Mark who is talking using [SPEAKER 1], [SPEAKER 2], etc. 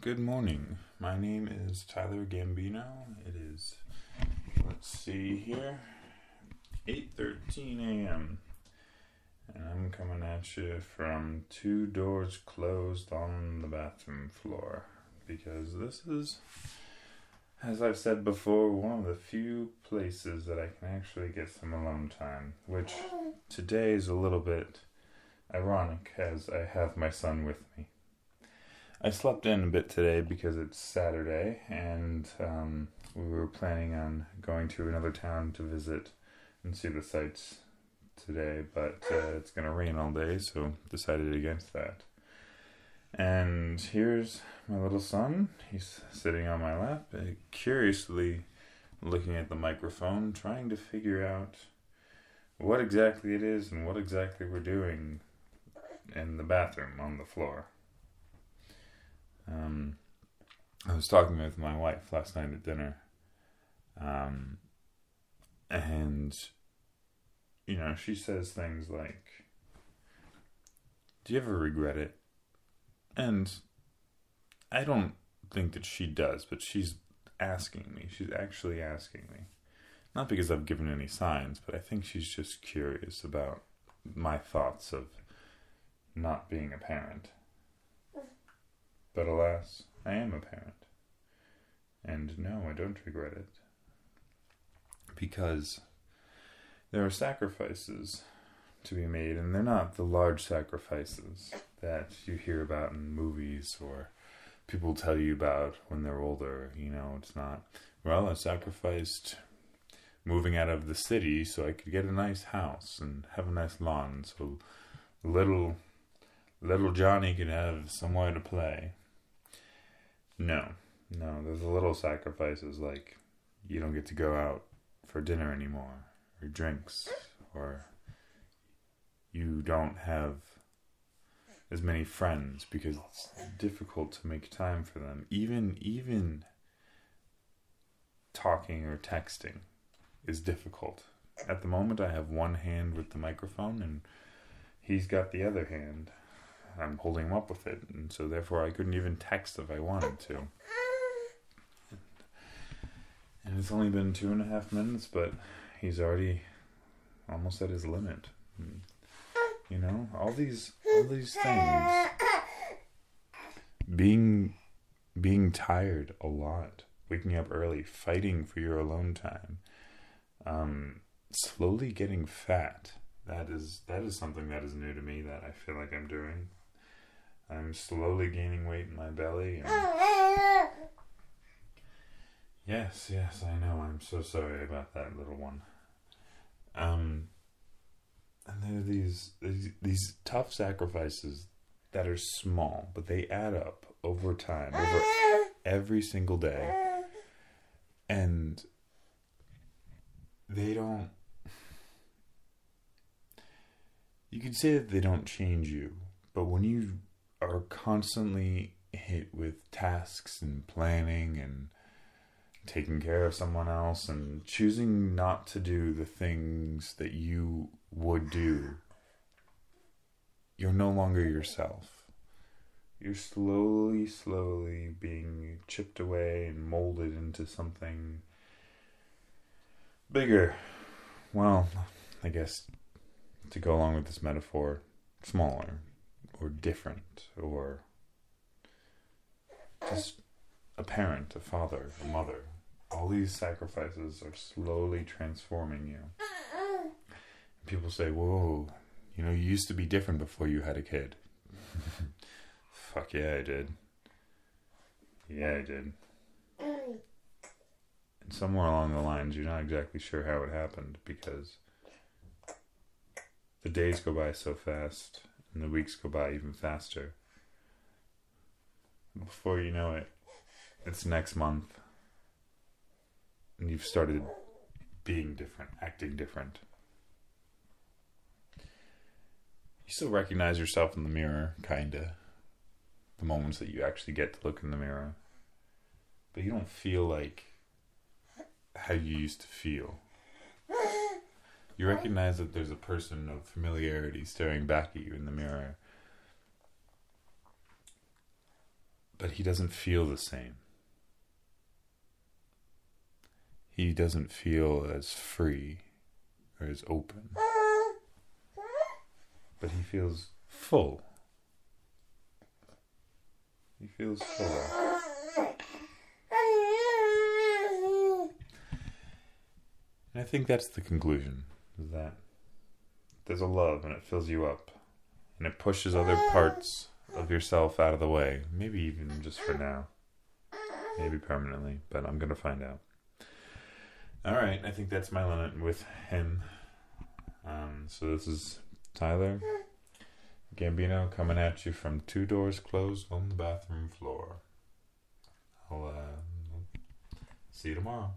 [SPEAKER 1] good morning. My name is Tyler Gambino. It is, let's see here, 8.13 a.m. And I'm coming at you from two doors closed on the bathroom floor. Because this is, as I've said before, one of the few places that I can actually get some alone time. Which today is a little bit ironic as I have my son with me. I slept in a bit today because it's Saturday, and um, we were planning on going to another town to visit and see the sights today, but uh, it's going to rain all day, so decided against that. And here's my little son. He's sitting on my lap, uh, curiously looking at the microphone, trying to figure out what exactly it is and what exactly we're doing in the bathroom on the floor. Um, I was talking with my wife last night at dinner, um, and you know, she says things like, "Do you ever regret it?" And I don't think that she does, but she's asking me. She's actually asking me. Not because I've given any signs, but I think she's just curious about my thoughts of not being a parent. But alas, I am a parent. And no, I don't regret it. Because there are sacrifices to be made, and they're not the large sacrifices that you hear about in movies or people tell you about when they're older. You know, it's not, well, I sacrificed moving out of the city so I could get a nice house and have a nice lawn so little little Johnny could have somewhere to play. No, no, there's a little sacrifices like you don't get to go out for dinner anymore, or drinks, or you don't have as many friends because it's difficult to make time for them. Even even talking or texting is difficult. At the moment, I have one hand with the microphone, and he's got the other hand. I'm holding him up with it, and so therefore I couldn't even text if I wanted to. And it's only been two and a half minutes, but he's already almost at his limit. You know, all these all these things. Being being tired a lot, waking up early, fighting for your alone time, um, slowly getting fat. That is that is something that is new to me that I feel like I'm doing. I'm slowly gaining weight in my belly. Yes, yes, I know. I'm so sorry about that little one. Um, and there are these, these these tough sacrifices that are small, but they add up over time, over every single day, and they don't. You can say that they don't change you, but when you are constantly hit with tasks and planning and taking care of someone else and choosing not to do the things that you would do, you're no longer yourself. You're slowly, slowly being chipped away and molded into something bigger. Well, I guess to go along with this metaphor, smaller or different or just a parent, a father, a mother. All these sacrifices are slowly transforming you. People say, Whoa, you know, you used to be different before you had a kid. Fuck yeah, I did. Yeah, I did. And somewhere along the lines, you're not exactly sure how it happened because the days go by so fast and the weeks go by even faster. Before you know it, it's next month, and you've started being different, acting different. You still recognize yourself in the mirror, kinda. The moments that you actually get to look in the mirror. But you don't feel like how you used to feel. You recognize that there's a person of familiarity staring back at you in the mirror. but he doesn't feel the same. He doesn't feel as free or as open. But he feels full. He feels full. And I think that's the conclusion that there's a love and it fills you up and it pushes other parts of yourself out of the way. Maybe even just for now. Maybe permanently, but I'm going to find out. All right, I think that's my limit with him. Um, so this is Tyler Gambino coming at you from two doors closed on the bathroom floor. I'll uh, see you tomorrow.